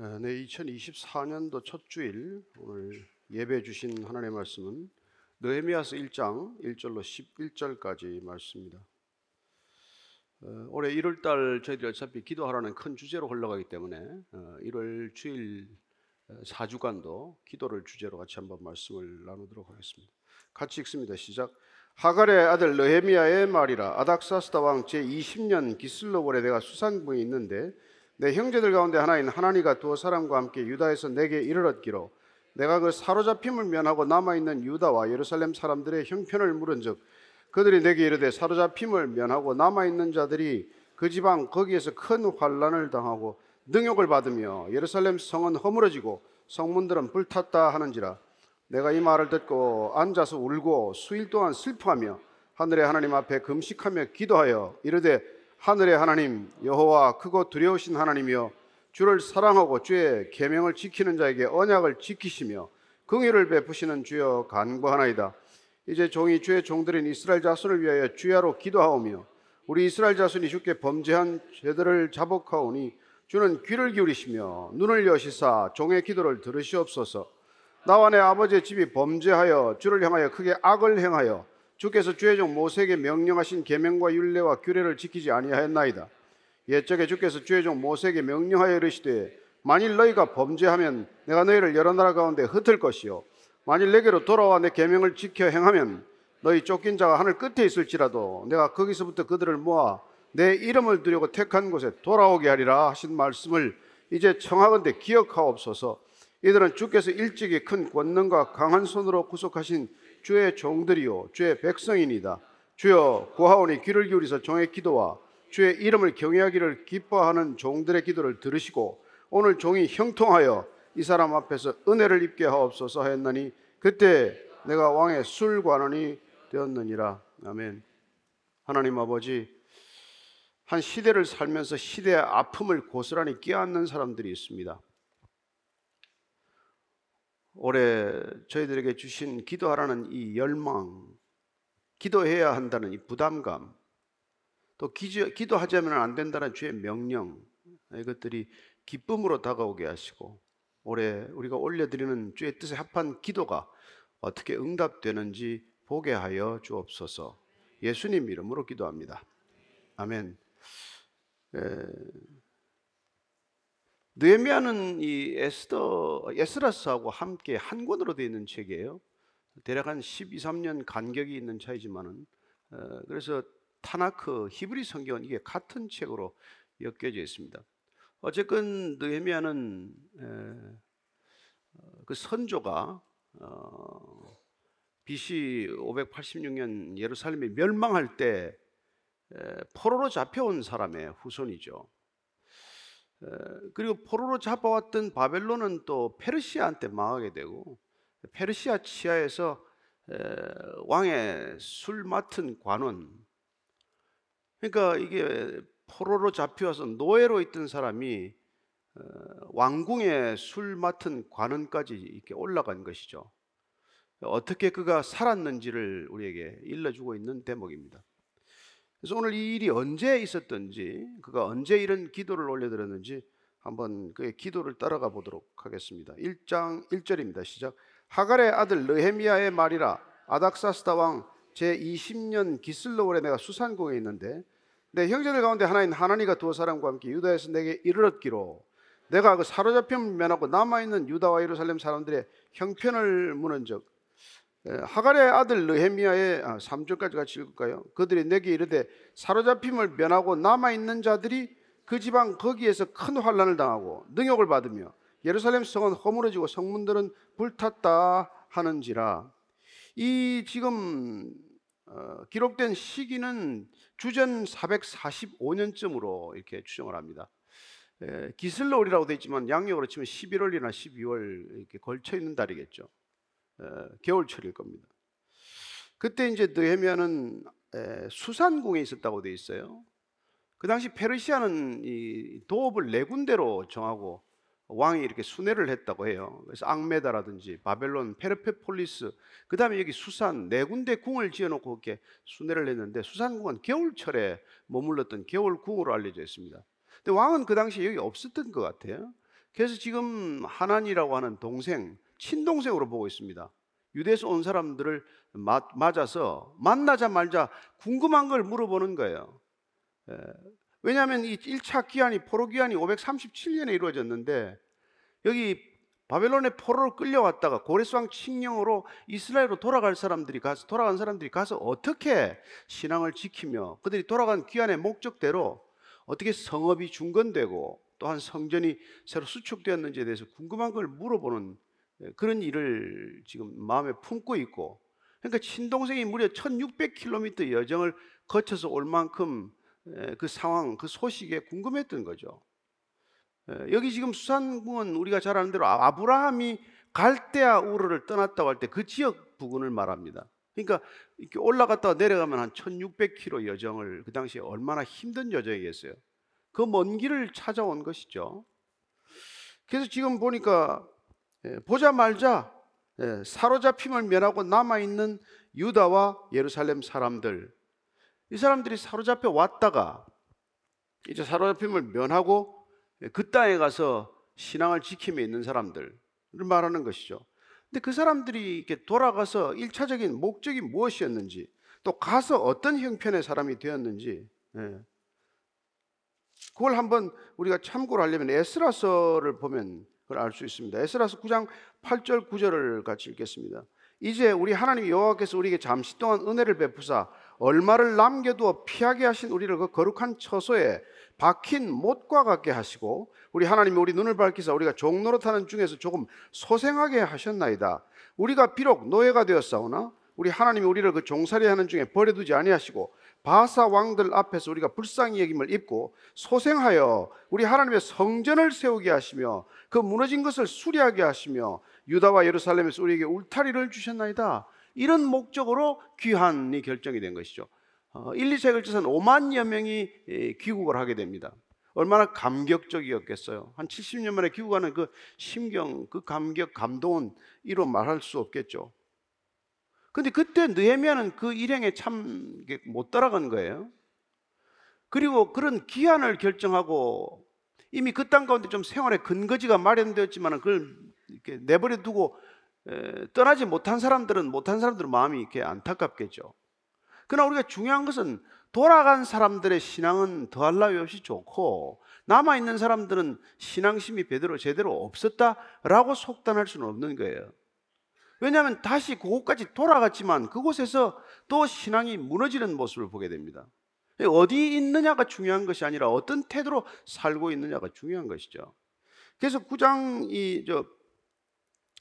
아, 네, 2024년도 첫 주일 오늘 예배 주신 하나님의 말씀은 느헤미야서 1장 1절로 11절까지 말씀입니다. 어, 올해 1월 달 저희들이 어차피 기도하라는 큰 주제로 흘러가기 때문에 어, 1월 주일 어, 4주간도 기도를 주제로 같이 한번 말씀을 나누도록 하겠습니다. 같이 읽습니다. 시작. 하갈의 아들 느헤미야의 말이라 아닥사스다 왕 제 20년 기슬로 월에 내가 수산궁에 있는데 내 형제들 가운데 하나인 하나니가 두 사람과 함께 유다에서 내게 이르렀기로 내가 그 사로잡힘을 면하고 남아 있는 유다와 예루살렘 사람들의 형편을 물은즉 그들이 내게 이르되 사로잡힘을 면하고 남아 있는 자들이 그 지방 거기에서 큰 환란을 당하고 능욕을 받으며 예루살렘 성은 허물어지고 성문들은 불탔다 하는지라 내가 이 말을 듣고 앉아서 울고 수일 동안 슬퍼하며 하늘의 하나님 앞에 금식하며 기도하여 이르되 하늘의 하나님 여호와 크고 두려우신 하나님이여 주를 사랑하고 주의 계명을 지키는 자에게 언약을 지키시며 긍휼을 베푸시는 주여 간구하나이다. 이제 종이 주의 종들인 이스라엘 자손을 위하여 주야로 기도하오며 우리 이스라엘 자손이 주께 범죄한 죄들을 자복하오니 주는 귀를 기울이시며 눈을 여시사 종의 기도를 들으시옵소서. 나와 내 아버지의 집이 범죄하여 주를 향하여 크게 악을 행하여 주께서 주의 종 모세에게 명령하신 계명과 율례와 규례를 지키지 아니하였나이다. 옛적에 주께서 주의 종 모세에게 명령하여 이르시되 만일 너희가 범죄하면 내가 너희를 여러 나라 가운데 흩을 것이요 만일 내게로 돌아와 내 계명을 지켜 행하면 너희 쫓긴 자가 하늘 끝에 있을지라도 내가 거기서부터 그들을 모아 내 이름을 두려고 택한 곳에 돌아오게 하리라 하신 말씀을 이제 청하건대 기억하옵소서. 이들은 주께서 일찍이 큰 권능과 강한 손으로 구속하신 주의 종들이요 주의 백성이니다. 주여 고하오니 귀를 기울이서 종의 기도와 주의 이름을 경외하기를 기뻐하는 종들의 기도를 들으시고 오늘 종이 형통하여 이 사람 앞에서 은혜를 입게 하옵소서 하였나니 그때 내가 왕의 술관원이 되었느니라. 아멘. 하나님 아버지 한 시대를 살면서 시대의 아픔을 고스란히 끼안는 사람들이 있습니다. 올해 저희들에게 주신 기도하라는 이 열망, 기도해야 한다는 이 부담감, 또 기도 하자면 안 된다는 주의 명령, 이것들이 기쁨으로 다가오게 하시고 올해 우리가 올려드리는 주의 뜻에 합한 기도가 어떻게 응답되는지 보게 하여 주옵소서. 예수님 이름으로 기도합니다. 아멘. 느헤미야는 이 에스더 에스라스하고 함께 한 권으로 되어 있는 책이에요. 대략 한 12, 3년 간격이 있는 차이지만은 어, 그래서 타나크 히브리 성경은 이게 같은 책으로 엮여져 있습니다. 어쨌건 느헤미야는 어, 그 선조가 어, BC 586년 예루살렘이 멸망할 때 포로로 잡혀온 사람의 후손이죠. 그리고 포로로 잡아왔던 바벨론은 또 페르시아한테 망하게 되고 페르시아 치하에서 왕의 술 맡은 관원 그러니까 이게 포로로 잡혀와서 노예로 있던 사람이 어, 왕궁의 술 맡은 관원까지 이렇게 올라간 것이죠. 어떻게 그가 살았는지를 우리에게 일러주고 있는 대목입니다. 그래서 오늘 이 일이 언제 있었던지, 그가 언제 이런 기도를 올려드렸는지 한번 그의 기도를 따라가 보도록 하겠습니다. 1장 1절입니다. 시작. 하갈의 아들 느헤미야의 말이라 아닥사스다 왕 제20년 기슬로월에 내가 수산궁에 있는데 내 형제들 가운데 하나인 하나니가 두 사람과 함께 유다에서 내게 이르렀기로 내가 그 사로잡힘을 면하고 남아있는 유다와 예루살렘 사람들의 형편을 무는즉 하갈의 아들 느헤미야의 3절까지 아, 같이 읽을까요? 그들이 내게 이르되 사로잡힘을 면하고 남아 있는 자들이 그 지방 거기에서 큰 환란을 당하고 능욕을 받으며 예루살렘 성은 허물어지고 성문들은 불탔다 하는지라 이 지금 어, 기록된 시기는 주전 445년쯤으로 이렇게 추정을 합니다. 에, 기슬러울이라고 되어 있지만 양력으로 치면 11월이나 12월 이렇게 걸쳐 있는 달이겠죠. 에, 겨울철일 겁니다. 그때 이제 느헤미야는 수산궁에 있었다고 되어 있어요. 그 당시 페르시아는 이 도읍을 네 군데로 정하고 왕이 이렇게 순회를 했다고 해요. 그래서 앙메다라든지 바벨론, 페르페폴리스, 그 다음에 여기 수산 네 군데 궁을 지어놓고 이렇게 순회를 했는데 수산궁은 겨울철에 머물렀던 겨울궁으로 알려져 있습니다. 근데 왕은 그 당시에 여기 없었던 것 같아요. 그래서 지금 하난이라고 하는 동생, 친동생으로 보고 있습니다. 유대에서 온 사람들을 마- 맞아서 만나자 말자 궁금한 걸 물어보는 거예요. 에, 왜냐하면 이 1차 기한이 포로 기한이 537년에 이루어졌는데 여기 바벨론의 포로로 끌려왔다가 고레스왕 칙령으로 이스라엘로 돌아갈 사람들이 가서 돌아간 사람들이 가서 어떻게 신앙을 지키며 그들이 돌아간 귀환의 목적대로 어떻게 성읍이 중건되고 또한 성전이 새로 수축되었는지에 대해서 궁금한 걸 물어보는 예, 그런 일을 지금 마음에 품고 있고 그러니까 친동생이 무려 1600km 여정을 거쳐서 올 만큼 에, 그 상황, 그 소식에 궁금했던 거죠. 에, 여기 지금 수산궁은 우리가 잘 아는 대로 아- 아브라함이 갈대아 우르를 떠났다고 할 때 그 지역 부근을 말합니다. 그러니까 이렇게 올라갔다가 내려가면 한 1600km 여정을 그 당시에 얼마나 힘든 여정이겠어요. 그 먼 길을 찾아온 것이죠. 그래서 지금 보니까 예, 보자 말자 예, 사로잡힘을 면하고 남아 있는 유다와 예루살렘 사람들 이 사람들이 사로잡혀 왔다가 이제 사로잡힘을 면하고 예, 그 땅에 가서 신앙을 지킴에 있는 사람들을 말하는 것이죠. 근데 그 사람들이 이렇게 돌아가서 일차적인 목적이 무엇이었는지 또 가서 어떤 형편의 사람이 되었는지 예. 그걸 한번 우리가 참고를 하려면 에스라서를 보면 그걸 알 수 있습니다. 에스라서 9장 8절 9절을 같이 읽겠습니다. 이제 우리 하나님 여호와께서 우리에게 잠시 동안 은혜를 베푸사 얼마를 남겨두어 피하게 하신 우리를 그 거룩한 처소에 박힌 못과 같게 하시고 우리 하나님이 우리 눈을 밝히사 우리가 종노릇하는 중에서 조금 소생하게 하셨나이다. 우리가 비록 노예가 되었사오나 우리 하나님이 우리를 그 종살이하는 중에 버려두지 아니하시고 바사 왕들 앞에서 우리가 불쌍히 여김을 입고 소생하여 우리 하나님의 성전을 세우게 하시며 그 무너진 것을 수리하게 하시며 유다와 예루살렘에서 우리에게 울타리를 주셨나이다. 이런 목적으로 귀환이 결정이 된 것이죠. 어, 1, 2세기를 쳐서 5만여 명이 예, 귀국을 하게 됩니다. 얼마나 감격적이었겠어요. 한 70년 만에 귀국하는 그 심경, 그 감격, 감동은 이로 말할 수 없겠죠. 근데 그때 느헤미야는 그 일행에 참 못 따라간 거예요. 그리고 그런 기한을 결정하고 이미 그 땅 가운데 좀 생활의 근거지가 마련되었지만 그걸 이렇게 내버려 두고 에, 떠나지 못한 사람들은 못한 사람들은 마음이 이렇게 안타깝겠죠. 그러나 우리가 중요한 것은 돌아간 사람들의 신앙은 더할 나위 없이 좋고 남아 있는 사람들은 신앙심이 제대로 제대로 없었다라고 속단할 수는 없는 거예요. 왜냐하면 다시 그곳까지 돌아갔지만 그곳에서 또 신앙이 무너지는 모습을 보게 됩니다. 어디 있느냐가 중요한 것이 아니라 어떤 태도로 살고 있느냐가 중요한 것이죠. 그래서 9장 이저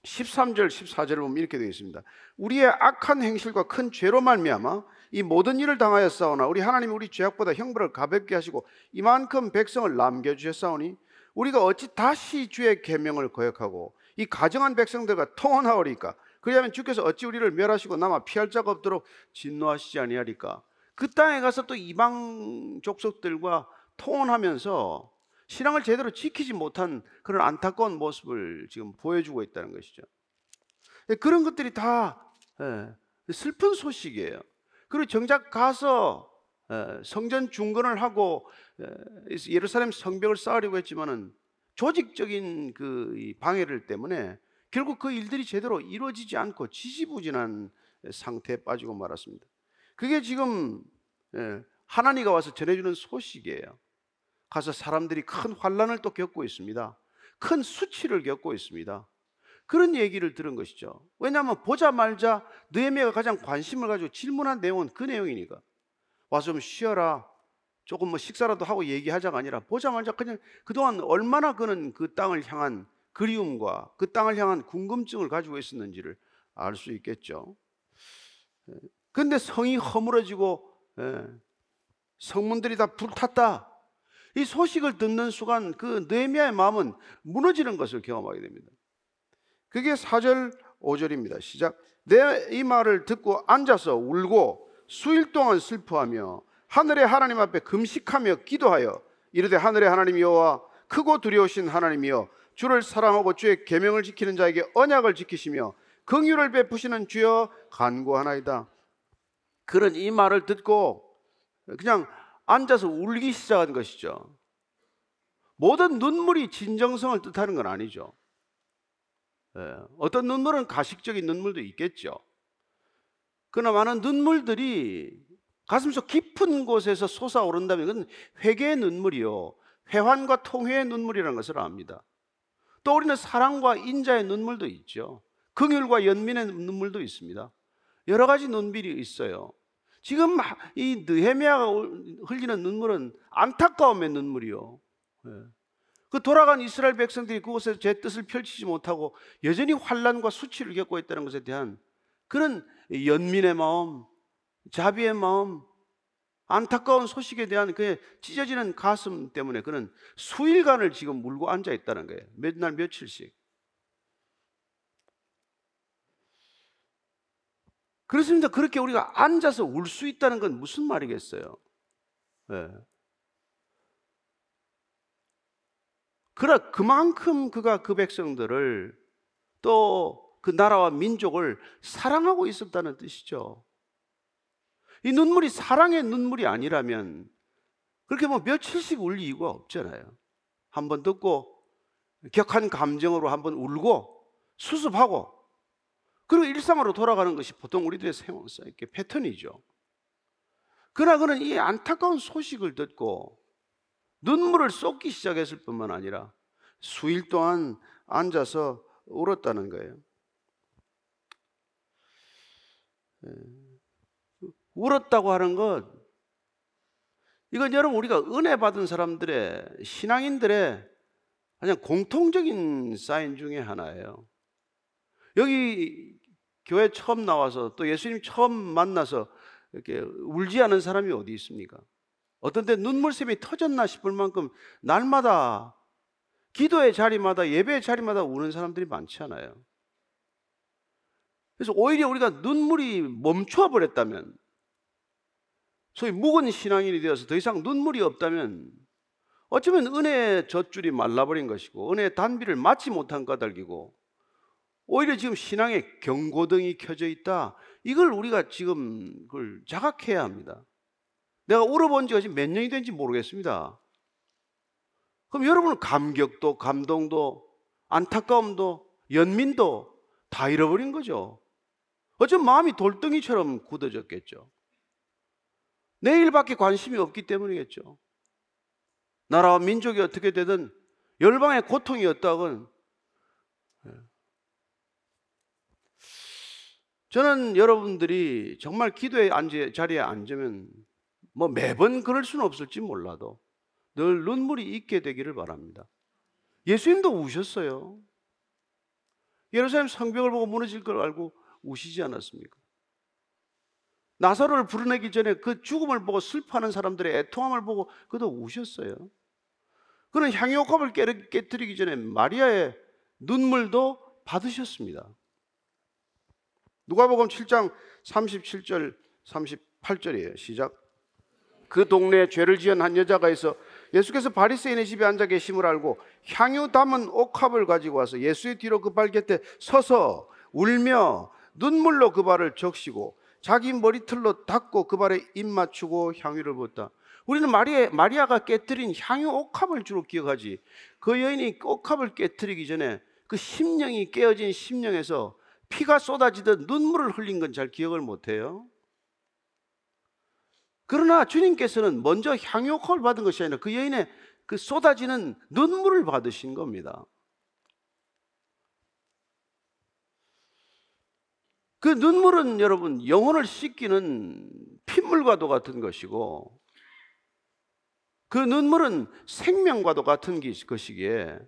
13절 14절을 보면 이렇게 되어 있습니다. 우리의 악한 행실과 큰 죄로 말미암아 이 모든 일을 당하였사오나 우리 하나님 우리 죄악보다 형벌을 가볍게 하시고 이만큼 백성을 남겨 주셨사오니 우리가 어찌 다시 주의 계명을 거역하고 이 가정한 백성들과 통혼하오리까 그리하면 주께서 어찌 우리를 멸하시고 남아 피할 자가 없도록 진노하시지 아니하리까 그 땅에 가서 또 이방 족속들과 통혼하면서 신앙을 제대로 지키지 못한 그런 안타까운 모습을 지금 보여주고 있다는 것이죠. 그런 것들이 다 예, 슬픈 소식이에요. 그리고 정작 가서 예, 성전 중건을 하고 예, 예루살렘 성벽을 쌓으려고 했지만은 조직적인 그 방해를 때문에 결국 그 일들이 제대로 이루어지지 않고 지지부진한 상태에 빠지고 말았습니다. 그게 지금 하나님가 와서 전해주는 소식이에요. 가서 사람들이 큰 환란을 또 겪고 있습니다. 큰 수치를 겪고 있습니다. 그런 얘기를 들은 것이죠. 왜냐하면 보자 말자 느헤미야가 가장 관심을 가지고 질문한 내용은 그 내용이니까 와서 좀 쉬어라. 조금 뭐 식사라도 하고 얘기하자가 아니라 보자 말자 그냥 그동안 얼마나 그는 그 땅을 향한 그리움과 그 땅을 향한 궁금증을 가지고 있었는지를 알 수 있겠죠. 근데 성이 허물어지고 성문들이 다 불탔다. 이 소식을 듣는 순간 그 느헤미야의 마음은 무너지는 것을 경험하게 됩니다. 그게 4절 5절입니다. 시작. 내 이 말을 듣고 앉아서 울고 수일 동안 슬퍼하며 하늘의 하나님 앞에 금식하며 기도하여 이르되 하늘의 하나님 여호와 크고 두려우신 하나님이여 주를 사랑하고 주의 계명을 지키는 자에게 언약을 지키시며 긍휼을 베푸시는 주여 간구하나이다. 그런 이 말을 듣고 그냥 앉아서 울기 시작한 것이죠. 모든 눈물이 진정성을 뜻하는 건 아니죠. 예, 어떤 눈물은 가식적인 눈물도 있겠죠. 그러나 많은 눈물들이 가슴속 깊은 곳에서 솟아오른다면 그건 회개의 눈물이요. 회환과 통회의 눈물이라는 것을 압니다. 또 우리는 사랑과 인자의 눈물도 있죠. 긍휼과 연민의 눈물도 있습니다. 여러 가지 눈물이 있어요. 지금 이 느헤미야가 흘리는 눈물은 안타까움의 눈물이요. 예. 그 돌아간 이스라엘 백성들이 그곳에서 제 뜻을 펼치지 못하고 여전히 환란과 수치를 겪고 있다는 것에 대한 그런 연민의 마음, 자비의 마음, 안타까운 소식에 대한 그의 찢어지는 가슴 때문에 그는 수일간을 지금 물고 앉아 있다는 거예요. 몇 날 며칠씩. 그렇습니다. 그렇게 우리가 앉아서 울 수 있다는 건 무슨 말이겠어요? 네. 그러 그만큼 그가 그 백성들을 또 그 나라와 민족을 사랑하고 있었다는 뜻이죠. 이 눈물이 사랑의 눈물이 아니라면 그렇게 뭐 며칠씩 울 이유가 없잖아요. 한 번 듣고 격한 감정으로 한 번 울고 수습하고 그리고 일상으로 돌아가는 것이 보통 우리들의 생활 이렇게 패턴이죠. 그러나 그는 이 안타까운 소식을 듣고 눈물을 쏟기 시작했을 뿐만 아니라 수일 동안 앉아서 울었다는 거예요. 예. 울었다고 하는 것, 이건 여러분 우리가 은혜 받은 사람들의 신앙인들의 그냥 공통적인 사인 중에 하나예요. 여기 교회 처음 나와서 또 예수님 처음 만나서 이렇게 울지 않은 사람이 어디 있습니까? 어떤 때 눈물샘이 터졌나 싶을 만큼 날마다 기도의 자리마다 예배의 자리마다 우는 사람들이 많지 않아요. 그래서 오히려 우리가 눈물이 멈춰 버렸다면 소위 묵은 신앙인이 되어서 더 이상 눈물이 없다면 어쩌면 은혜의 젖줄이 말라버린 것이고 은혜의 단비를 맞지 못한 까닭이고 오히려 지금 신앙의 경고등이 켜져 있다. 이걸 우리가 지금 그걸 자각해야 합니다. 내가 울어본 지가 지금 몇 년이 된지 모르겠습니다. 그럼 여러분은 감격도, 감동도, 안타까움도, 연민도 다 잃어버린 거죠. 어쩜 마음이 돌덩이처럼 굳어졌겠죠. 내일밖에 관심이 없기 때문이겠죠. 나라와 민족이 어떻게 되든 열방의 고통이었다건 예. 저는 여러분들이 정말 기도의 자리에 앉으면 뭐 매번 그럴 수는 없을지 몰라도 늘 눈물이 있게 되기를 바랍니다. 예수님도 우셨어요. 예루살렘 성벽을 보고 무너질 걸 알고 우시지 않았습니까? 나사로를 부르내기 전에 그 죽음을 보고 슬퍼하는 사람들의 애통함을 보고 그도 우셨어요. 그는 향유옥합을 깨뜨리기 전에 마리아의 눈물도 받으셨습니다. 누가복음 7장 37절 38절이에요. 시작. 그 동네에 죄를 지은 한 여자가 있어 예수께서 바리새인의 집에 앉아 계심을 알고 향유 담은 옥합을 가지고 와서 예수의 뒤로 그 발 곁에 서서 울며 눈물로 그 발을 적시고 자기 머리털로 닦고 그 발에 입 맞추고 향유를 부었다. 우리는 마리아, 마리아가 깨뜨린 향유 옥합을 주로 기억하지. 그 여인이 옥합을 깨뜨리기 전에 그 심령이 깨어진 심령에서 피가 쏟아지듯 눈물을 흘린 건 잘 기억을 못해요. 그러나 주님께서는 먼저 향유 옥합을 받은 것이 아니라 그 여인의 그 쏟아지는 눈물을 받으신 겁니다. 그 눈물은 여러분 영혼을 씻기는 핏물과도 같은 것이고 그 눈물은 생명과도 같은 것이기에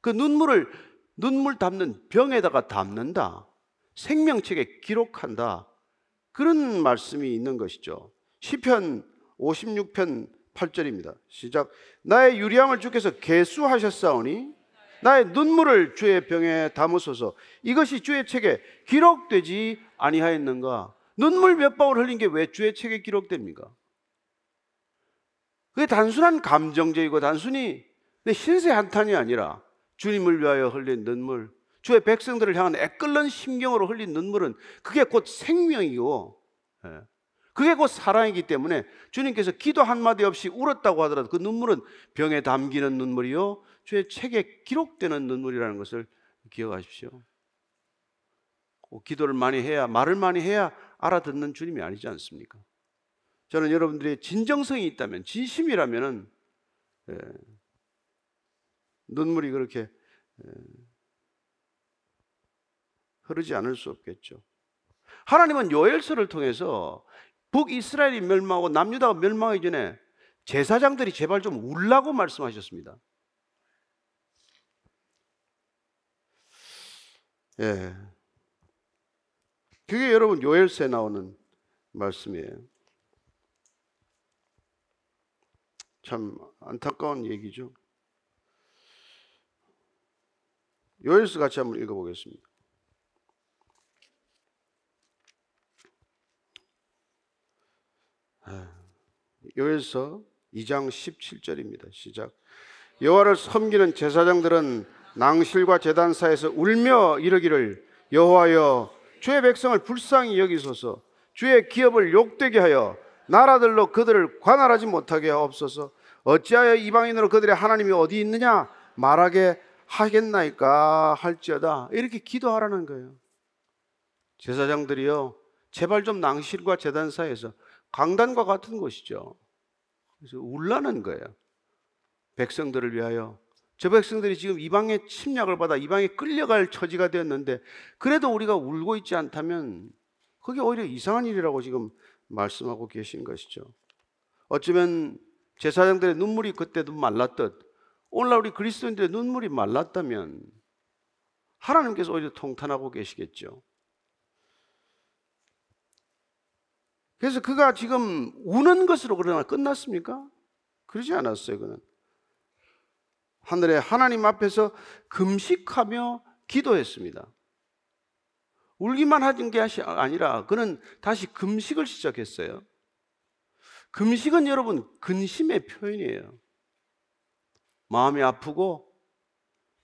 그 눈물을 눈물 담는 병에다가 담는다. 생명책에 기록한다. 그런 말씀이 있는 것이죠. 시편 56편 8절입니다. 시작. 나의 유리함을 주께서 개수하셨사오니 나의 눈물을 주의 병에 담으소서. 이것이 주의 책에 기록되지 아니하였는가? 눈물 몇 방울 흘린 게 왜 주의 책에 기록됩니까? 그게 단순한 감정적이고 단순히 내 신세 한탄이 아니라 주님을 위하여 흘린 눈물, 주의 백성들을 향한 애끓는 심경으로 흘린 눈물은 그게 곧 생명이고, 예. 그게 곧 사랑이기 때문에 주님께서 기도 한마디 없이 울었다고 하더라도 그 눈물은 병에 담기는 눈물이요. 주의 책에 기록되는 눈물이라는 것을 기억하십시오. 기도를 많이 해야, 말을 많이 해야 알아듣는 주님이 아니지 않습니까? 저는 여러분들이 진정성이 있다면, 진심이라면은, 예, 눈물이 그렇게 예, 흐르지 않을 수 없겠죠. 하나님은 요엘서를 통해서 북이스라엘이 멸망하고 남유다가 멸망하기 전에 제사장들이 제발 좀 울라고 말씀하셨습니다. 예. 그게 여러분 요엘서에 나오는 말씀이에요. 참 안타까운 얘기죠. 요엘서 같이 한번 읽어보겠습니다. 요엘서 2장 17절입니다. 시작. 여호와를 섬기는 제사장들은 낭실과 제단사에서 울며 이르기를 여호와여 주의 백성을 불쌍히 여기소서 주의 기업을 욕되게 하여 나라들로 그들을 관할하지 못하게 하옵소서 어찌하여 이방인으로 그들의 하나님이 어디 있느냐 말하게 하겠나이까 할지어다 이렇게 기도하라는 거예요. 제사장들이요 제발 좀 낭실과 제단사에서 강단과 같은 곳이죠. 그래서 울라는 거예요. 백성들을 위하여. 저 백성들이 지금 이방의 침략을 받아 이방에 끌려갈 처지가 되었는데 그래도 우리가 울고 있지 않다면 그게 오히려 이상한 일이라고 지금 말씀하고 계신 것이죠. 어쩌면 제사장들의 눈물이 그때도 말랐듯 오늘날 우리 그리스도인들의 눈물이 말랐다면 하나님께서 오히려 통탄하고 계시겠죠. 그래서 그가 지금 우는 것으로 그러나 끝났습니까? 그러지 않았어요, 그는. 하늘의 하나님 앞에서 금식하며 기도했습니다. 울기만 하는 게 아니라 그는 다시 금식을 시작했어요. 금식은 여러분 근심의 표현이에요. 마음이 아프고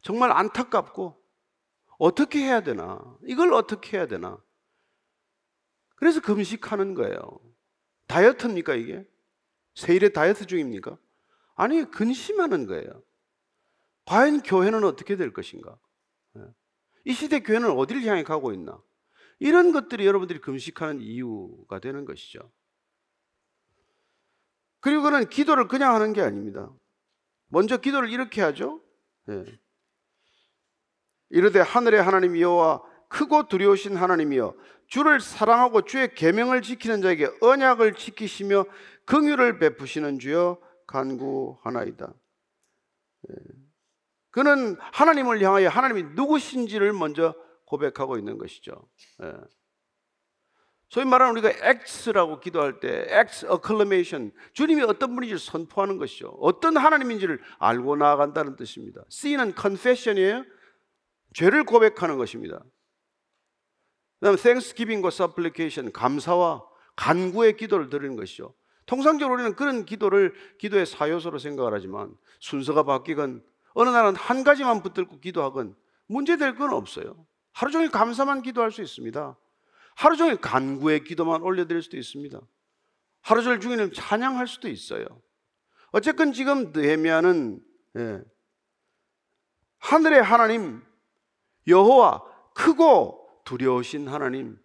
정말 안타깝고 어떻게 해야 되나? 이걸 어떻게 해야 되나? 그래서 금식하는 거예요. 다이어트입니까, 이게? 세일의 다이어트 중입니까? 아니, 근심하는 거예요. 과연 교회는 어떻게 될 것인가? 예. 이 시대 교회는 어디를 향해 가고 있나? 이런 것들이 여러분들이 금식하는 이유가 되는 것이죠. 그리고 그는 기도를 그냥 하는 게 아닙니다. 먼저 기도를 이렇게 하죠. 예. 이르되 하늘의 하나님 여호와 크고 두려우신 하나님이여 주를 사랑하고 주의 계명을 지키는 자에게 언약을 지키시며 긍휼을 베푸시는 주여 간구하나이다. 예. 그는 하나님을 향하여 하나님이 누구신지를 먼저 고백하고 있는 것이죠. 예. 소위 말하는 우리가 X라고 기도할 때 X acclamation 주님이 어떤 분인지를 선포하는 것이죠. 어떤 하나님인지를 알고 나아간다는 뜻입니다. C는 confession이에요. 죄를 고백하는 것입니다. 그다음 thanksgiving과 supplication 감사와 간구의 기도를 드리는 것이죠. 통상적으로 우리는 그런 기도를 기도의 사요소로 생각을 하지만 순서가 바뀌건 어느 날은 한 가지만 붙들고 기도하건 문제될 건 없어요. 하루 종일 감사만 기도할 수 있습니다. 하루 종일 간구의 기도만 올려드릴 수도 있습니다. 하루 종일 중에는 찬양할 수도 있어요. 어쨌건 지금 느헤미야는 예, 하늘의 하나님 여호와 크고 두려우신 하나님.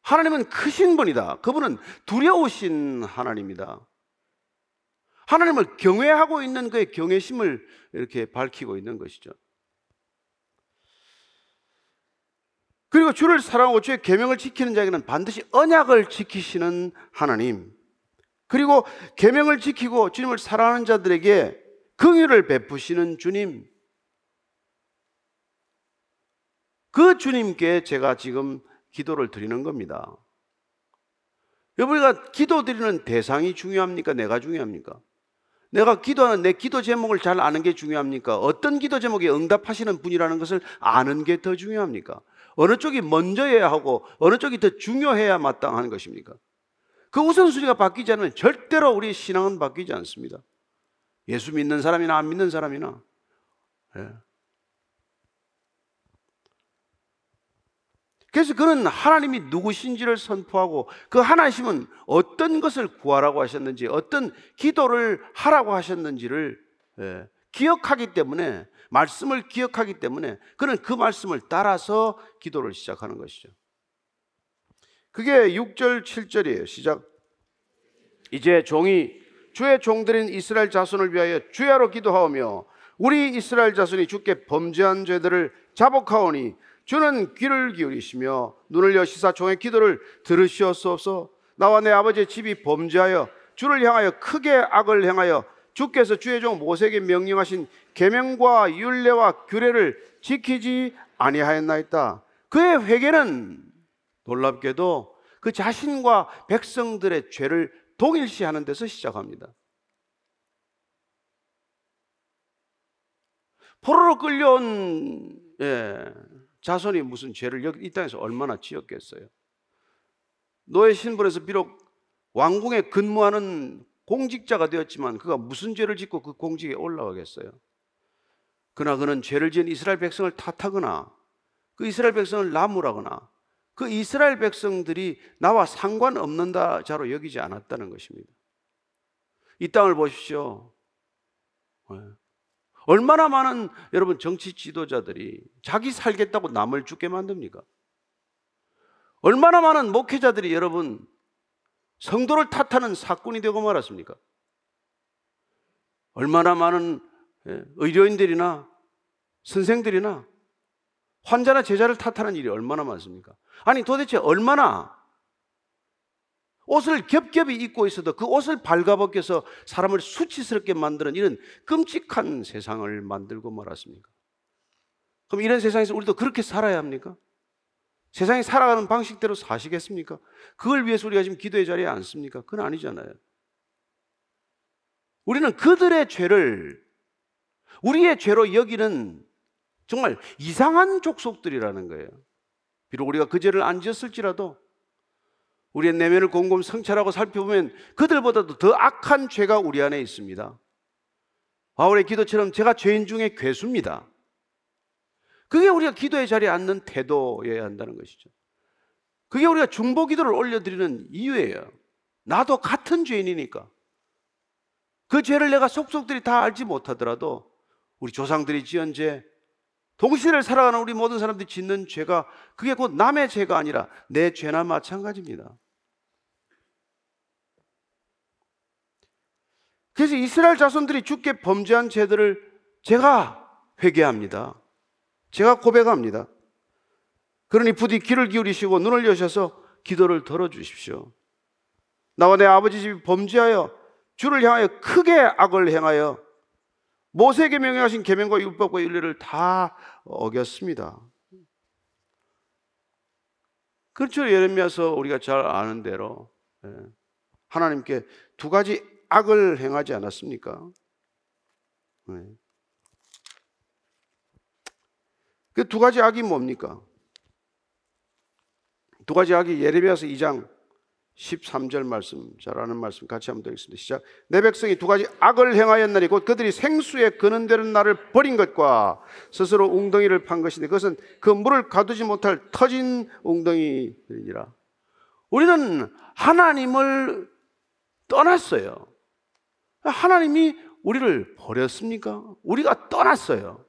하나님은 크신 분이다. 그분은 두려우신 하나님이다. 하나님을 경외하고 있는 그의 경외심을 이렇게 밝히고 있는 것이죠. 그리고 주를 사랑하고 주의 계명을 지키는 자에게는 반드시 언약을 지키시는 하나님. 그리고 계명을 지키고 주님을 사랑하는 자들에게 긍휼을 베푸시는 주님. 그 주님께 제가 지금 기도를 드리는 겁니다. 여러분가 기도 드리는 대상이 중요합니까? 내가 중요합니까? 내가 기도하는 내 기도 제목을 잘 아는 게 중요합니까? 어떤 기도 제목에 응답하시는 분이라는 것을 아는 게 더 중요합니까? 어느 쪽이 먼저 해야 하고 어느 쪽이 더 중요해야 마땅한 것입니까? 그 우선순위가 바뀌지 않으면 절대로 우리 신앙은 바뀌지 않습니다. 예수 믿는 사람이나 안 믿는 사람이나. 예. 그래서 그는 하나님이 누구신지를 선포하고 그 하나님은 어떤 것을 구하라고 하셨는지 어떤 기도를 하라고 하셨는지를 예, 기억하기 때문에 말씀을 기억하기 때문에 그는 그 말씀을 따라서 기도를 시작하는 것이죠. 그게 6절 7절이에요. 시작. 이제 종이 주의 종들인 이스라엘 자손을 위하여 주야로 기도하오며 우리 이스라엘 자손이 주께 범죄한 죄들을 자복하오니 주는 귀를 기울이시며 눈을 여시사 종의 기도를 들으시옵소서 나와 내 아버지의 집이 범죄하여 주를 향하여 크게 악을 행하여 주께서 주의 종 모세에게 명령하신 계명과 율례와 규례를 지키지 아니하였나이다. 그의 회개는 놀랍게도 그 자신과 백성들의 죄를 동일시하는 데서 시작합니다. 포로로 끌려온 예, 자손이 무슨 죄를 이 땅에서 얼마나 지었겠어요? 노예 신분에서 비록 왕궁에 근무하는 공직자가 되었지만 그가 무슨 죄를 짓고 그 공직에 올라가겠어요? 그러나 그는 죄를 지은 이스라엘 백성을 탓하거나 그 이스라엘 백성을 나무라거나 그 이스라엘 백성들이 나와 상관없는 자로 여기지 않았다는 것입니다. 이 땅을 보십시오. 네. 얼마나 많은 여러분 정치 지도자들이 자기 살겠다고 남을 죽게 만듭니까? 얼마나 많은 목회자들이 여러분 성도를 탓하는 사건이 되고 말았습니까? 얼마나 많은 예, 의료인들이나 선생들이나 환자나 제자를 탓하는 일이 얼마나 많습니까? 아니 도대체 얼마나 옷을 겹겹이 입고 있어도 그 옷을 발가벗겨서 사람을 수치스럽게 만드는 이런 끔찍한 세상을 만들고 말았습니까? 그럼 이런 세상에서 우리도 그렇게 살아야 합니까? 세상이 살아가는 방식대로 사시겠습니까? 그걸 위해서 우리가 지금 기도의 자리에 앉습니까? 그건 아니잖아요. 우리는 그들의 죄를 우리의 죄로 여기는 정말 이상한 족속들이라는 거예요. 비록 우리가 그 죄를 안 지었을지라도 우리의 내면을 곰곰 성찰하고 살펴보면 그들보다도 더 악한 죄가 우리 안에 있습니다. 바울의 기도처럼 제가 죄인 중에 괴수입니다. 그게 우리가 기도의 자리에 앉는 태도여야 한다는 것이죠. 그게 우리가 중보 기도를 올려드리는 이유예요. 나도 같은 죄인이니까. 그 죄를 내가 속속들이 다 알지 못하더라도 우리 조상들이 지은 죄, 동시대를 살아가는 우리 모든 사람들이 짓는 죄가 그게 곧 남의 죄가 아니라 내 죄나 마찬가지입니다. 그래서 이스라엘 자손들이 죽게 범죄한 죄들을 제가 회개합니다. 제가 고백합니다. 그러니 부디 귀를 기울이시고 눈을 여셔서 기도를 들어주십시오. 나와 내 아버지 집이 범죄하여 주를 향하여 크게 악을 행하여 모세에게 명령하신 계명과 율법과 윤리를 다 어겼습니다. 그렇죠. 예레미야서 우리가 잘 아는 대로 예. 하나님께 두 가지 악을 행하지 않았습니까? 네. 그두 가지 악이 뭡니까? 두 가지 악이 예레미야서 2장 13절 말씀 잘 아는 말씀 같이 한번 드리겠습니다. 시작. 내 백성이 두 가지 악을 행하였나니 곧 그들이 생수에 그는 대로 나를 버린 것과 스스로 웅덩이를 판 것인데 그것은 그 물을 가두지 못할 터진 웅덩이니라. 우리는 하나님을 떠났어요. 하나님이 우리를 버렸습니까? 우리가 떠났어요.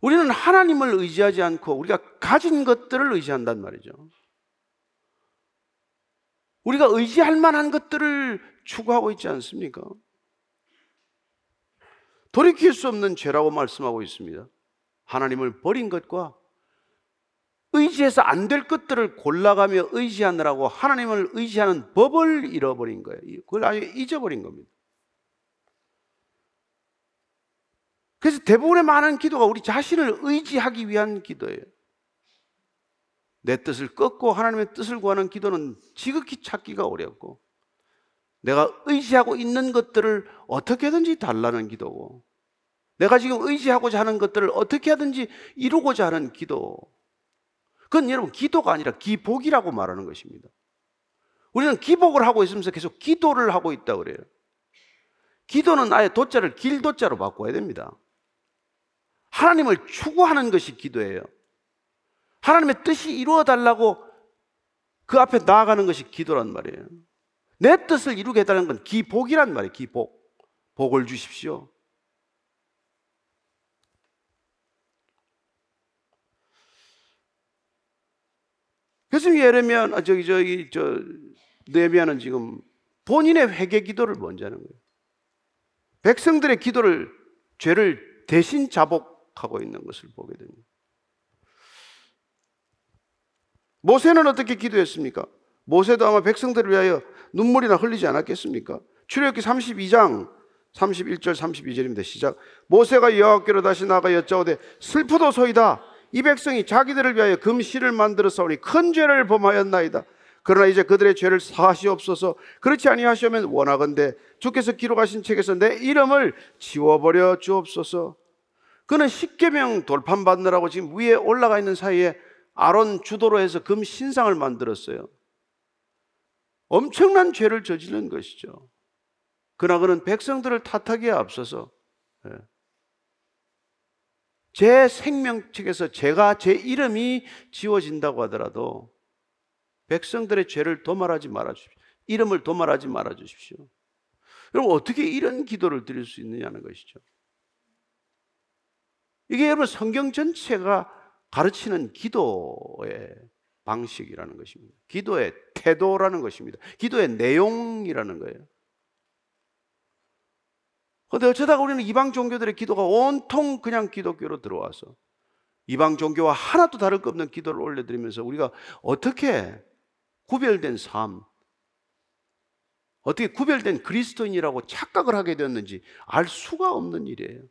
우리는 하나님을 의지하지 않고 우리가 가진 것들을 의지한단 말이죠. 우리가 의지할 만한 것들을 추구하고 있지 않습니까? 돌이킬 수 없는 죄라고 말씀하고 있습니다. 하나님을 버린 것과 의지해서 안 될 것들을 골라가며 의지하느라고 하나님을 의지하는 법을 잃어버린 거예요. 그걸 아예 잊어버린 겁니다. 그래서 대부분의 많은 기도가 우리 자신을 의지하기 위한 기도예요. 내 뜻을 꺾고 하나님의 뜻을 구하는 기도는 지극히 찾기가 어렵고 내가 의지하고 있는 것들을 어떻게든지 달라는 기도고 내가 지금 의지하고자 하는 것들을 어떻게 하든지 이루고자 하는 기도 그건 여러분 기도가 아니라 기복이라고 말하는 것입니다. 우리는 기복을 하고 있으면서 계속 기도를 하고 있다 그래요. 기도는 아예 도자를 길도자로 바꿔야 됩니다. 하나님을 추구하는 것이 기도예요. 하나님의 뜻이 이루어 달라고 그 앞에 나아가는 것이 기도란 말이에요. 내 뜻을 이루게 해달라는 건 기복이란 말이에요. 기복. 복을 주십시오. 그래서 예레미야 아, 저기 저기 저 네미야는 지금 본인의 회개 기도를 먼저 하는 거예요. 백성들의 기도를 죄를 대신 자복하고 있는 것을 보게 됩니다. 모세는 어떻게 기도했습니까? 모세도 아마 백성들을 위하여 눈물이나 흘리지 않았겠습니까? 출애굽기 32장 31절 32절입니다. 시작. 모세가 여호와께로 다시 나가 여짜오되 슬프도 소이다. 이 백성이 자기들을 위하여 금실을 만들어 싸우니 큰 죄를 범하였나이다. 그러나 이제 그들의 죄를 사하시옵소서. 그렇지 아니하시면 원하건대 주께서 기록하신 책에서 내 이름을 지워버려 주옵소서. 그는 십계명 돌판 받느라고 지금 위에 올라가 있는 사이에 아론 주도로 해서 금 신상을 만들었어요. 엄청난 죄를 저지른 것이죠. 그러나 그는 백성들을 탓하기에 앞서서 예. 제 생명책에서 제가 제 이름이 지워진다고 하더라도 백성들의 죄를 도말하지 말아 주십시오. 이름을 도말하지 말아 주십시오. 여러분 어떻게 이런 기도를 드릴 수 있느냐는 것이죠. 이게 여러분 성경 전체가 가르치는 기도의 방식이라는 것입니다. 기도의 태도라는 것입니다. 기도의 내용이라는 거예요. 근데 어쩌다가 우리는 이방 종교들의 기도가 온통 그냥 기독교로 들어와서 이방 종교와 하나도 다를 것 없는 기도를 올려드리면서 우리가 어떻게 구별된 삶, 어떻게 구별된 그리스도인이라고 착각을 하게 되었는지 알 수가 없는 일이에요.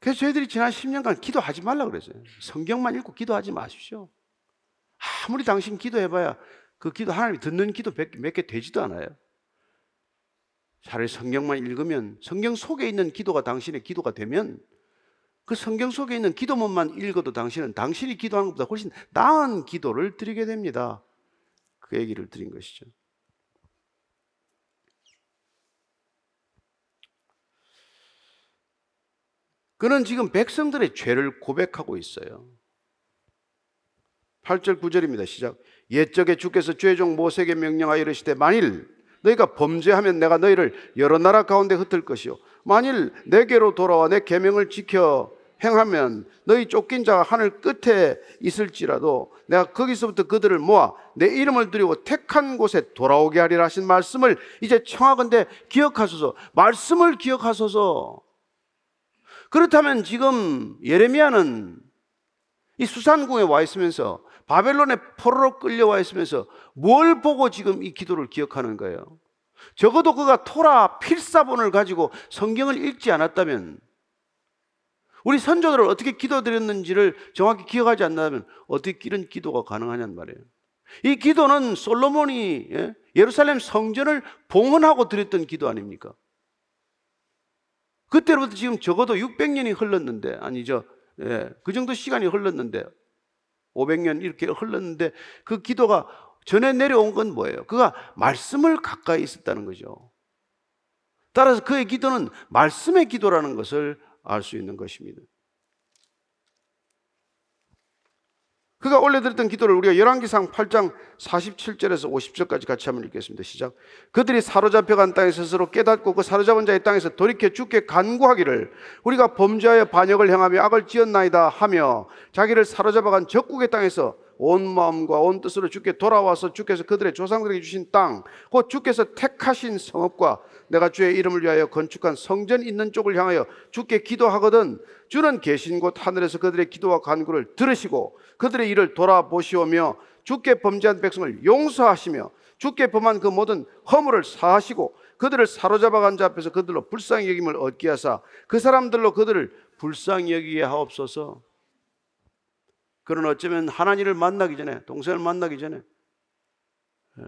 그래서 저희들이 지난 10년간 기도하지 말라 그랬어요. 성경만 읽고 기도하지 마십시오. 아무리 당신 기도해봐야 그 기도 하나님이 듣는 기도 몇 개 되지도 않아요. 차라리 성경만 읽으면 성경 속에 있는 기도가 당신의 기도가 되면 그 성경 속에 있는 기도문만 읽어도 당신은 당신이 기도하는 것보다 훨씬 나은 기도를 드리게 됩니다. 그 얘기를 드린 것이죠. 그는 지금 백성들의 죄를 고백하고 있어요. 8절 9절입니다. 시작. 옛적에 주께서 죄종 모세에게 명령하여 이르시되 만일 너희가 범죄하면 내가 너희를 여러 나라 가운데 흩을 것이요. 만일 내게로 돌아와 내 계명을 지켜 행하면 너희 쫓긴 자가 하늘 끝에 있을지라도 내가 거기서부터 그들을 모아 내 이름을 드리고 택한 곳에 돌아오게 하리라 하신 말씀을 이제 청하건대 기억하소서. 말씀을 기억하소서. 그렇다면 지금 예레미야는 이 수산궁에 와 있으면서 바벨론의 포로로 끌려와 있으면서 뭘 보고 지금 이 기도를 기억하는 거예요? 적어도 그가 토라 필사본을 가지고 성경을 읽지 않았다면 우리 선조들을 어떻게 기도드렸는지를 정확히 기억하지 않는다면 어떻게 이런 기도가 가능하냐는 말이에요. 이 기도는 솔로몬이 예? 예루살렘 성전을 봉헌하고 드렸던 기도 아닙니까? 그때로부터 지금 적어도 600년이 흘렀는데 아니죠. 예, 그 정도 시간이 흘렀는데 500년 이렇게 흘렀는데 그 기도가 전에 내려온 건 뭐예요? 그가 말씀을 가까이 있었다는 거죠. 따라서 그의 기도는 말씀의 기도라는 것을 알 수 있는 것입니다. 그가 올려드렸던 기도를 우리가 열왕기상 8장 47절에서 50절까지 같이 한번 읽겠습니다. 시작. 그들이 사로잡혀간 땅에 스스로 깨닫고 그 사로잡은 자의 땅에서 돌이켜 죽게 간구하기를 우리가 범죄하여 반역을 행하며 악을 지었나이다 하며 자기를 사로잡아간 적국의 땅에서 온 마음과 온 뜻으로 주께 돌아와서 주께서 그들의 조상들에게 주신 땅, 곧 주께서 택하신 성읍과 내가 주의 이름을 위하여 건축한 성전 있는 쪽을 향하여 주께 기도하거든 주는 계신 곳 하늘에서 그들의 기도와 간구를 들으시고 그들의 일을 돌아보시오며 주께 범죄한 백성을 용서하시며 주께 범한 그 모든 허물을 사하시고 그들을 사로잡아 간 자 앞에서 그들로 불쌍히 여김을 얻게 하사 그 사람들로 그들을 불쌍히 여기게 하옵소서. 그런 어쩌면 하나님을 만나기 전에 동생을 만나기 전에 예.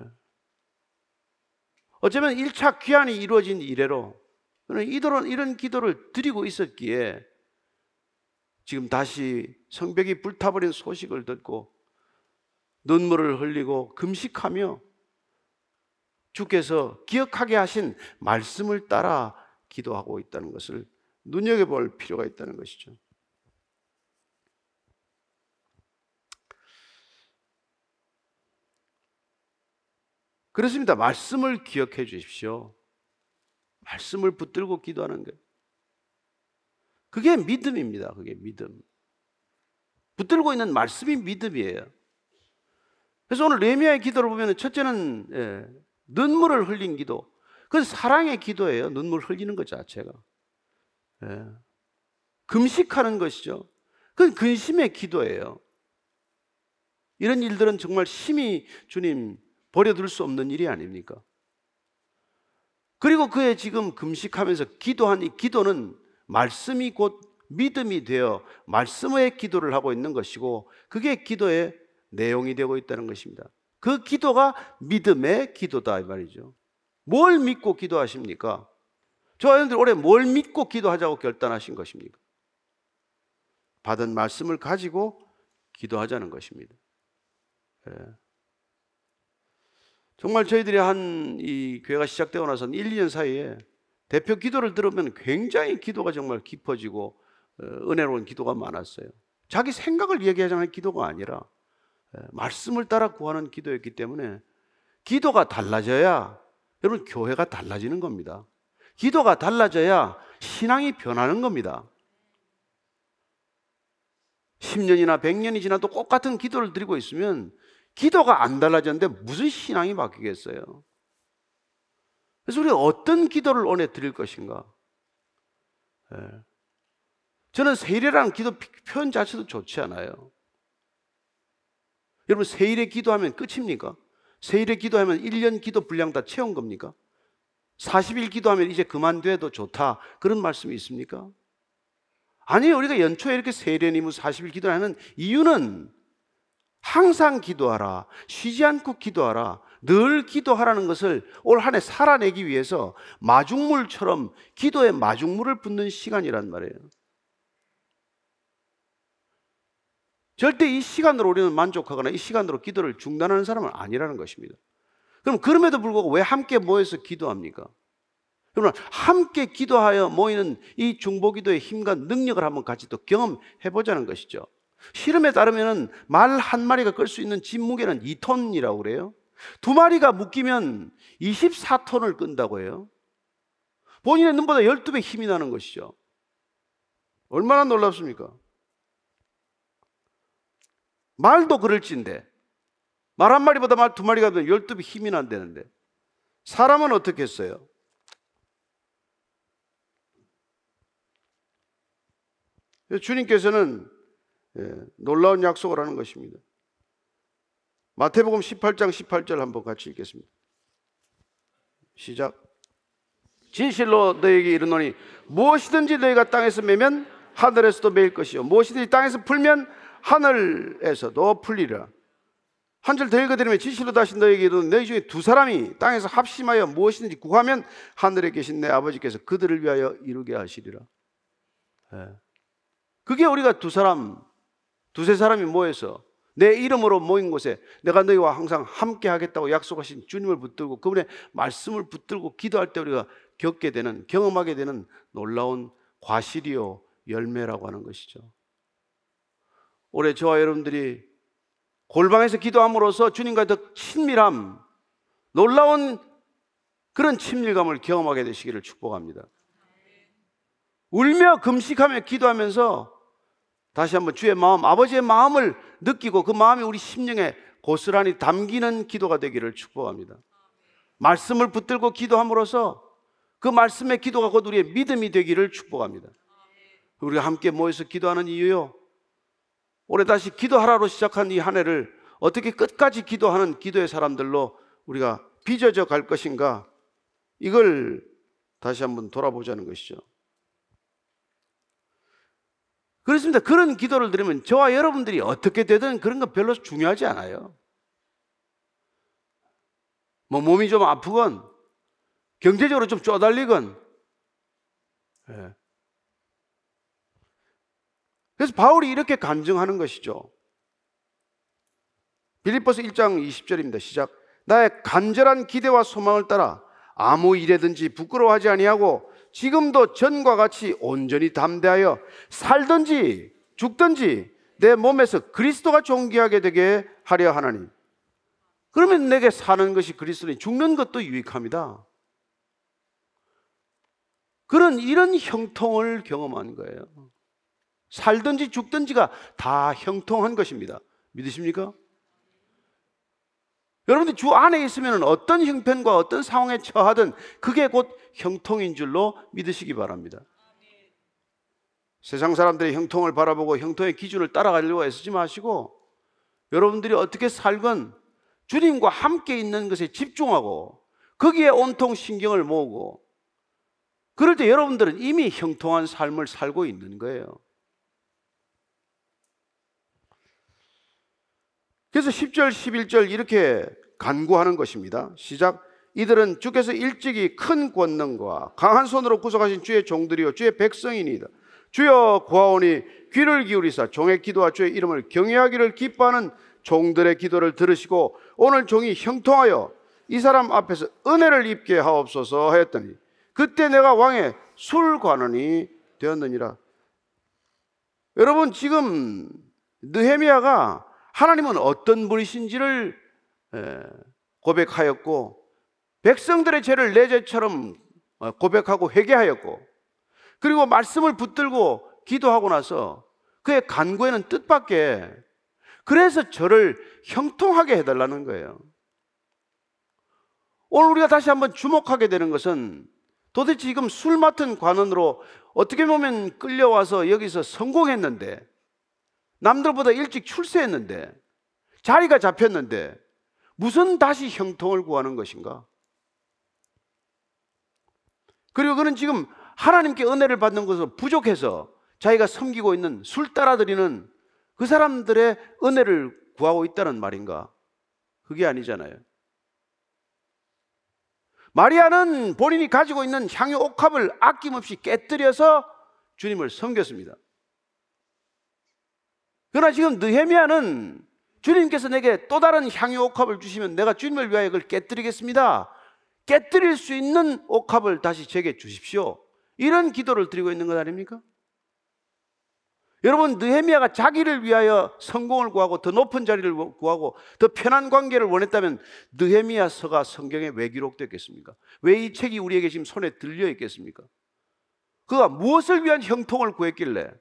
어쩌면 1차 귀환이 이루어진 이래로 이들은 이런 기도를 드리고 있었기에 지금 다시 성벽이 불타버린 소식을 듣고 눈물을 흘리고 금식하며 주께서 기억하게 하신 말씀을 따라 기도하고 있다는 것을 눈여겨볼 필요가 있다는 것이죠. 그렇습니다. 말씀을 기억해 주십시오. 말씀을 붙들고 기도하는 것. 그게 믿음입니다. 그게 믿음. 붙들고 있는 말씀이 믿음이에요. 그래서 오늘 레미야의 기도를 보면 첫째는 예, 눈물을 흘린 기도. 그건 사랑의 기도예요. 눈물 흘리는 것 자체가. 예. 금식하는 것이죠. 그건 근심의 기도예요. 이런 일들은 정말 심히 주님 버려둘 수 없는 일이 아닙니까? 그리고 그의 지금 금식하면서 기도한 이 기도는 말씀이 곧 믿음이 되어 말씀의 기도를 하고 있는 것이고 그게 기도의 내용이 되고 있다는 것입니다. 그 기도가 믿음의 기도다 이 말이죠. 뭘 믿고 기도하십니까? 저 아이들 올해 뭘 믿고 기도하자고 결단하신 것입니까? 받은 말씀을 가지고 기도하자는 것입니다. 예. 정말 저희들이 한 이 교회가 시작되고 나서 1, 2년 사이에 대표 기도를 들으면 굉장히 기도가 정말 깊어지고 어, 은혜로운 기도가 많았어요. 자기 생각을 얘기하자는 기도가 아니라 예, 말씀을 따라 구하는 기도였기 때문에 기도가 달라져야 여러분 교회가 달라지는 겁니다. 기도가 달라져야 신앙이 변하는 겁니다. 10년이나 100년이 지나도 똑같은 기도를 드리고 있으면 기도가 안 달라졌는데 무슨 신앙이 바뀌겠어요? 그래서 우리가 어떤 기도를 오늘 드릴 것인가? 예. 저는 세일이라는 기도 표현 자체도 좋지 않아요. 여러분, 세일에 기도하면 끝입니까? 세일에 기도하면 1년 기도 분량 다 채운 겁니까? 40일 기도하면 이제 그만둬도 좋다. 그런 말씀이 있습니까? 아니에요. 우리가 연초에 이렇게 세례님은 40일 기도하는 이유는 항상 기도하라. 쉬지 않고 기도하라. 늘 기도하라는 것을 올 한 해 살아내기 위해서 마중물처럼 기도에 마중물을 붓는 시간이란 말이에요. 절대 이 시간으로 우리는 만족하거나 이 시간으로 기도를 중단하는 사람은 아니라는 것입니다. 그럼 그럼에도 불구하고 왜 함께 모여서 기도합니까? 여러분, 함께 기도하여 모이는 이 중보기도의 힘과 능력을 한번 같이 또 경험해 보자는 것이죠. 실험에 따르면 말 한 마리가 끌 수 있는 짐 무게는 2톤이라고 그래요. 두 마리가 묶이면 24톤을 끈다고 해요. 본인의 눈보다 12배 힘이 나는 것이죠. 얼마나 놀랍습니까? 말도 그럴진데 말 한 마리보다 말 두 마리가 되면 12배 힘이 난다는데 사람은 어떻게 했어요? 주님께서는 예, 놀라운 약속을 하는 것입니다. 마태복음 18장 18절 한번 같이 읽겠습니다. 시작. 진실로 너에게 이르노니 무엇이든지 너희가 땅에서 매면 하늘에서도 매일 것이요 무엇이든지 땅에서 풀면 하늘에서도 풀리라. 한 절 더 읽어드리면 진실로 다시 너에게 이르노니 너희 중에 두 사람이 땅에서 합심하여 무엇이든지 구하면 하늘에 계신 내 아버지께서 그들을 위하여 이루게 하시리라. 네. 그게 우리가 두 사람 두세 사람이 모여서 내 이름으로 모인 곳에 내가 너희와 항상 함께 하겠다고 약속하신 주님을 붙들고 그분의 말씀을 붙들고 기도할 때 우리가 겪게 되는 경험하게 되는 놀라운 과실이요 열매라고 하는 것이죠. 올해 저와 여러분들이 골방에서 기도함으로써 주님과 더 친밀함, 놀라운 그런 친밀감을 경험하게 되시기를 축복합니다. 울며 금식하며 기도하면서 다시 한번 주의 마음, 아버지의 마음을 느끼고 그 마음이 우리 심령에 고스란히 담기는 기도가 되기를 축복합니다. 말씀을 붙들고 기도함으로써 그 말씀의 기도가 곧 우리의 믿음이 되기를 축복합니다. 우리가 함께 모여서 기도하는 이유요. 올해 다시 기도하라로 시작한 이 한 해를 어떻게 끝까지 기도하는 기도의 사람들로 우리가 빚어져 갈 것인가 이걸 다시 한번 돌아보자는 것이죠. 그렇습니다. 그런 기도를 드리면 저와 여러분들이 어떻게 되든 그런 건 별로 중요하지 않아요. 뭐 몸이 좀 아프건 경제적으로 좀 쪼달리건 예. 그래서 바울이 이렇게 간증하는 것이죠. 빌립보서 1장 20절입니다. 시작. 나의 간절한 기대와 소망을 따라 아무 일에든지 부끄러워하지 아니하고 지금도 전과 같이 온전히 담대하여 살든지 죽든지 내 몸에서 그리스도가 존귀하게 되게 하려 하나니 그러면 내게 사는 것이 그리스도니 죽는 것도 유익합니다. 그런 이런 형통을 경험한 거예요. 살든지 죽든지가 다 형통한 것입니다. 믿으십니까? 여러분들 주 안에 있으면 어떤 형편과 어떤 상황에 처하든 그게 곧 형통인 줄로 믿으시기 바랍니다. 세상 사람들의 형통을 바라보고 형통의 기준을 따라가려고 애쓰지 마시고 여러분들이 어떻게 살건 주님과 함께 있는 것에 집중하고 거기에 온통 신경을 모으고 그럴 때 여러분들은 이미 형통한 삶을 살고 있는 거예요. 그래서 10절, 11절 이렇게 간구하는 것입니다. 시작. 이들은 주께서 일찍이 큰 권능과 강한 손으로 구속하신 주의 종들이요 주의 백성이니이다. 주여 구하오니 귀를 기울이사 종의 기도와 주의 이름을 경외하기를 기뻐하는 종들의 기도를 들으시고 오늘 종이 형통하여 이 사람 앞에서 은혜를 입게 하옵소서 하였더니 그때 내가 왕의 술관원이 되었느니라. 여러분 지금 느헤미야가 하나님은 어떤 분이신지를 고백하였고 백성들의 죄를 내 죄처럼 어, 고백하고 회개하였고 그리고 말씀을 붙들고 기도하고 나서 그의 간구에는 뜻밖의 그래서 저를 형통하게 해달라는 거예요. 오늘 우리가 다시 한번 주목하게 되는 것은 도대체 지금 술 맡은 관원으로 어떻게 보면 끌려와서 여기서 성공했는데 남들보다 일찍 출세했는데 자리가 잡혔는데 무슨 다시 형통을 구하는 것인가? 그리고 그는 지금 하나님께 은혜를 받는 것으로 부족해서 자기가 섬기고 있는 술 따라드리는 그 사람들의 은혜를 구하고 있다는 말인가? 그게 아니잖아요. 마리아는 본인이 가지고 있는 향유 옥합을 아낌없이 깨뜨려서 주님을 섬겼습니다. 그러나 지금 느헤미야는 주님께서 내게 또 다른 향유 옥합을 주시면 내가 주님을 위하여 그걸 깨뜨리겠습니다. 깨뜨릴 수 있는 옥합을 다시 제게 주십시오. 이런 기도를 드리고 있는 것 아닙니까? 여러분 느헤미야가 자기를 위하여 성공을 구하고 더 높은 자리를 구하고 더 편한 관계를 원했다면 느헤미야서가 성경에 왜 기록됐겠습니까? 왜 이 책이 우리에게 지금 손에 들려 있겠습니까? 그가 무엇을 위한 형통을 구했길래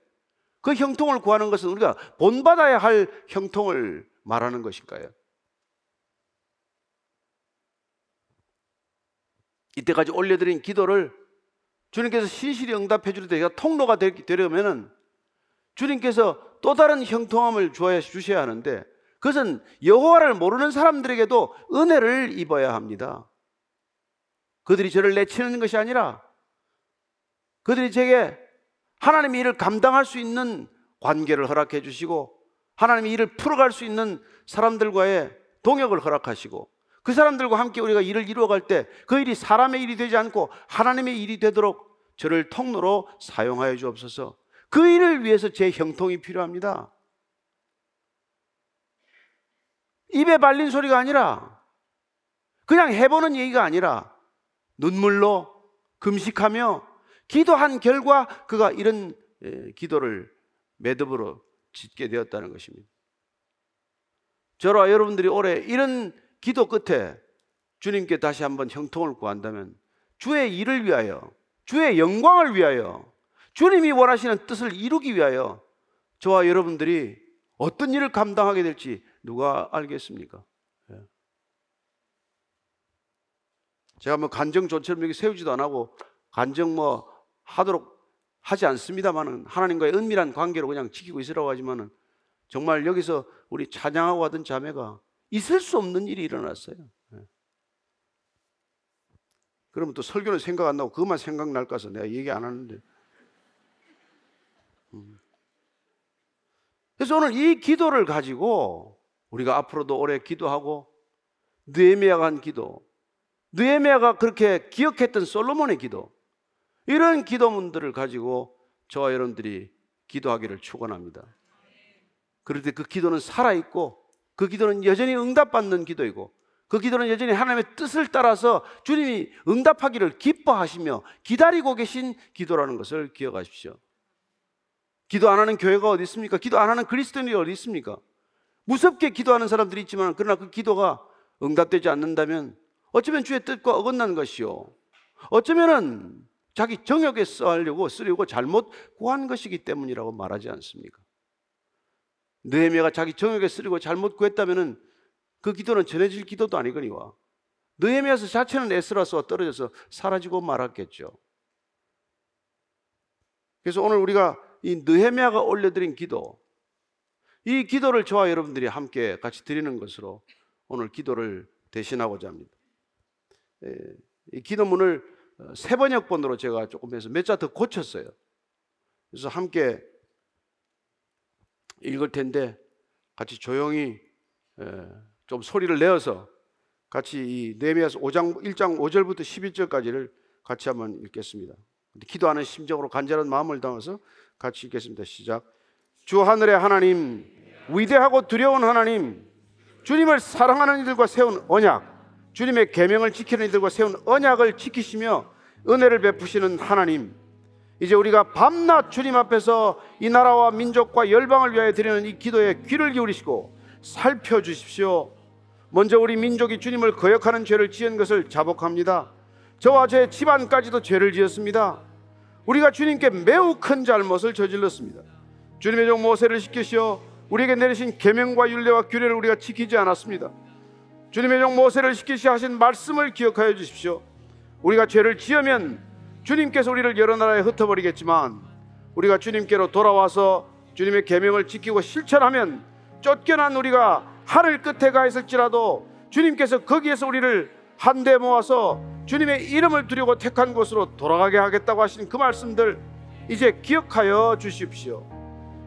그 형통을 구하는 것은 우리가 본받아야 할 형통을 말하는 것일까요? 이때까지 올려드린 기도를 주님께서 신실히 응답해 주를 때 통로가 되려면은 주님께서 또 다른 형통함을 주셔야 하는데 그것은 여호와를 모르는 사람들에게도 은혜를 입어야 합니다. 그들이 저를 내치는 것이 아니라 그들이 제게 하나님의 일을 감당할 수 있는 관계를 허락해 주시고 하나님의 일을 풀어갈 수 있는 사람들과의 동역을 허락하시고 그 사람들과 함께 우리가 일을 이루어갈 때 그 일이 사람의 일이 되지 않고 하나님의 일이 되도록 저를 통로로 사용하여 주옵소서. 그 일을 위해서 제 형통이 필요합니다. 입에 발린 소리가 아니라 그냥 해보는 얘기가 아니라 눈물로 금식하며 기도한 결과 그가 이런 기도를 매듭으로 짓게 되었다는 것입니다. 저와 여러분들이 올해 이런 기도 끝에 주님께 다시 한번 형통을 구한다면 주의 일을 위하여, 주의 영광을 위하여, 주님이 원하시는 뜻을 이루기 위하여 저와 여러분들이 어떤 일을 감당하게 될지 누가 알겠습니까? 예. 제가 뭐 간정 조처럼 여기 세우지도 안 하고 간정 뭐 하도록 하지 않습니다만은 하나님과의 은밀한 관계로 그냥 지키고 있으라고 하지만은 정말 여기서 우리 찬양하고 하던 자매가 있을 수 없는 일이 일어났어요. 예. 그러면 또 설교는 생각 안 나고 그것만 생각날까 서 내가 얘기 안 하는데. 음. 그래서 오늘 이 기도를 가지고 우리가 앞으로도 오래 기도하고 느헤미야가 한 기도, 느헤미야가 그렇게 기억했던 솔로몬의 기도, 이런 기도문들을 가지고 저와 여러분들이 기도하기를 축원합니다. 때그 기도는 살아 있고 그 기도는 여전히 응답받는 기도이고 그 기도는 여전히 하나님의 뜻을 따라서 주님이 응답하기를 기뻐하시며 기다리고 계신 기도라는 것을 기억하십시오. 기도 안 하는 교회가 어디 있습니까? 기도 안 하는 그리스도인이 어디 있습니까? 무섭게 기도하는 사람들이 있지만 그러나 그 기도가 응답되지 않는다면 어쩌면 주의 뜻과 어긋난 것이요. 어쩌면은 자기 정욕에 써하려고 쓰려고 잘못 구한 것이기 때문이라고 말하지 않습니까? 느헤미야가 자기 정욕에 쓰려고 잘못 구했다면은 그 기도는 전해질 기도도 아니거니와 느헤미야서 자체는 에스라스와 떨어져서 사라지고 말았겠죠. 그래서 오늘 우리가 이 느헤미야가 올려드린 기도, 이 기도를 저와 여러분들이 함께 같이 드리는 것으로 오늘 기도를 대신하고자 합니다. 예, 이 기도문을 세 번역본으로 제가 조금 해서 몇 자 더 고쳤어요. 그래서 함께 읽을 텐데 같이 조용히 예, 좀 소리를 내어서 같이 이 네미아서 5장 1장 5절부터 11절까지를 같이 한번 읽겠습니다. 기도하는 심정으로 간절한 마음을 담아서 같이 읽겠습니다. 시작. 주 하늘의 하나님, 위대하고 두려운 하나님, 주님을 사랑하는 이들과 세운 언약, 주님의 계명을 지키는 이들과 세운 언약을 지키시며 은혜를 베푸시는 하나님. 이제 우리가 밤낮 주님 앞에서 이 나라와 민족과 열방을 위하여 드리는 이 기도에 귀를 기울이시고 살펴 주십시오. 먼저 우리 민족이 주님을 거역하는 죄를 지은 것을 자복합니다. 저와 제 집안까지도 죄를 지었습니다. 우리가 주님께 매우 큰 잘못을 저질렀습니다. 주님의 종 모세를 시키시어 우리에게 내리신 계명과 율례와 규례를 우리가 지키지 않았습니다. 주님의 종 모세를 시키시 하신 말씀을 기억하여 주십시오. 우리가 죄를 지으면 주님께서 우리를 여러 나라에 흩어버리겠지만 우리가 주님께로 돌아와서 주님의 계명을 지키고 실천하면 쫓겨난 우리가 하늘 끝에 가 있을지라도 주님께서 거기에서 우리를 한데 모아서 주님의 이름을 두려고 택한 곳으로 돌아가게 하겠다고 하신 그 말씀들 이제 기억하여 주십시오.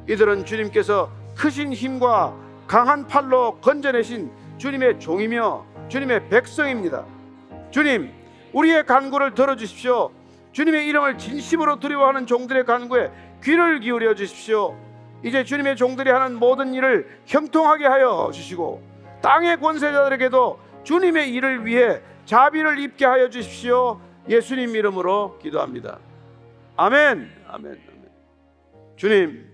이들은 주님께서 크신 힘과 강한 팔로 건져내신 주님의 종이며 주님의 백성입니다. 주님, 우리의 간구를 들어주십시오. 주님의 이름을 진심으로 두려워하는 종들의 간구에 귀를 기울여 주십시오. 이제 주님의 종들이 하는 모든 일을 형통하게 하여 주시고 땅의 권세자들에게도 주님의 일을 위해 자비를 입게 하여 주십시오. 예수님 이름으로 기도합니다. 아멘. 아멘. 아멘. 주님,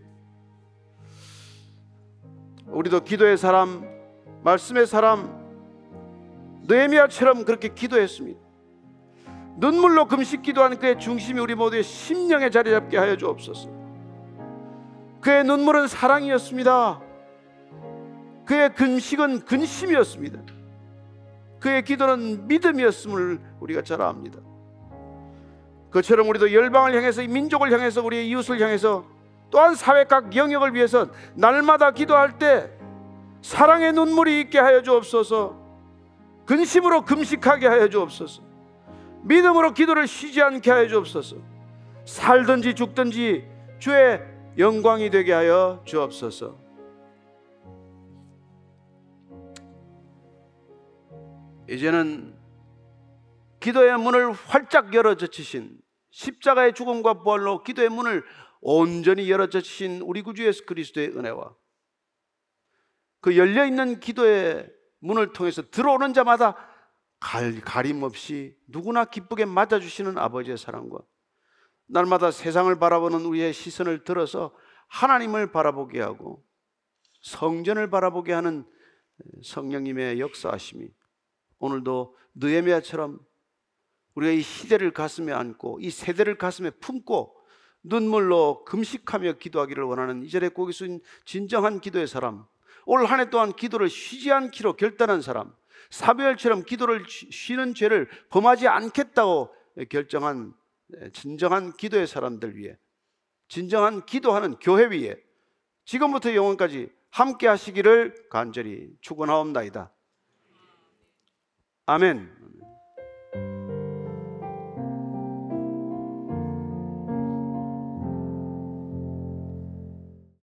우리도 기도의 사람, 말씀의 사람, 느헤미야처럼 그렇게 기도했습니다. 눈물로 금식 기도하는 그의 중심이 우리 모두의 심령에 자리 잡게 하여 주옵소서. 그의 눈물은 사랑이었습니다. 그의 금식은 근심이었습니다. 그의 기도는 믿음이었음을 우리가 잘 압니다. 그처럼 우리도 열방을 향해서 민족을 향해서 우리의 이웃을 향해서 또한 사회 각 영역을 위해서 날마다 기도할 때 사랑의 눈물이 있게 하여 주옵소서. 근심으로 금식하게 하여 주옵소서. 믿음으로 기도를 쉬지 않게 하여 주옵소서. 살든지 죽든지 주의 영광이 되게 하여 주옵소서. 이제는 기도의 문을 활짝 열어 젖히신 십자가의 죽음과 부활로 기도의 문을 온전히 열어 젖히신 우리 구주 예수 그리스도의 은혜와 그 열려 있는 기도의 문을 통해서 들어오는 자마다 갈, 가림 없이 누구나 기쁘게 맞아주시는 아버지의 사랑과 날마다 세상을 바라보는 우리의 시선을 들어서 하나님을 바라보게 하고 성전을 바라보게 하는 성령님의 역사하심이 오늘도 느헤미야처럼 우리가 이 시대를 가슴에 안고 이 세대를 가슴에 품고 눈물로 금식하며 기도하기를 원하는 이절에 고기 숙인 진정한 기도의 사람 올 한 해 동안 기도를 쉬지 않기로 결단한 사람 사무엘처럼 기도를 쉬는 죄를 범하지 않겠다고 결정한 진정한 기도의 사람들 위해 진정한 기도하는 교회 위에 지금부터 영원까지 함께 하시기를 간절히 축원하옵나이다. 아멘.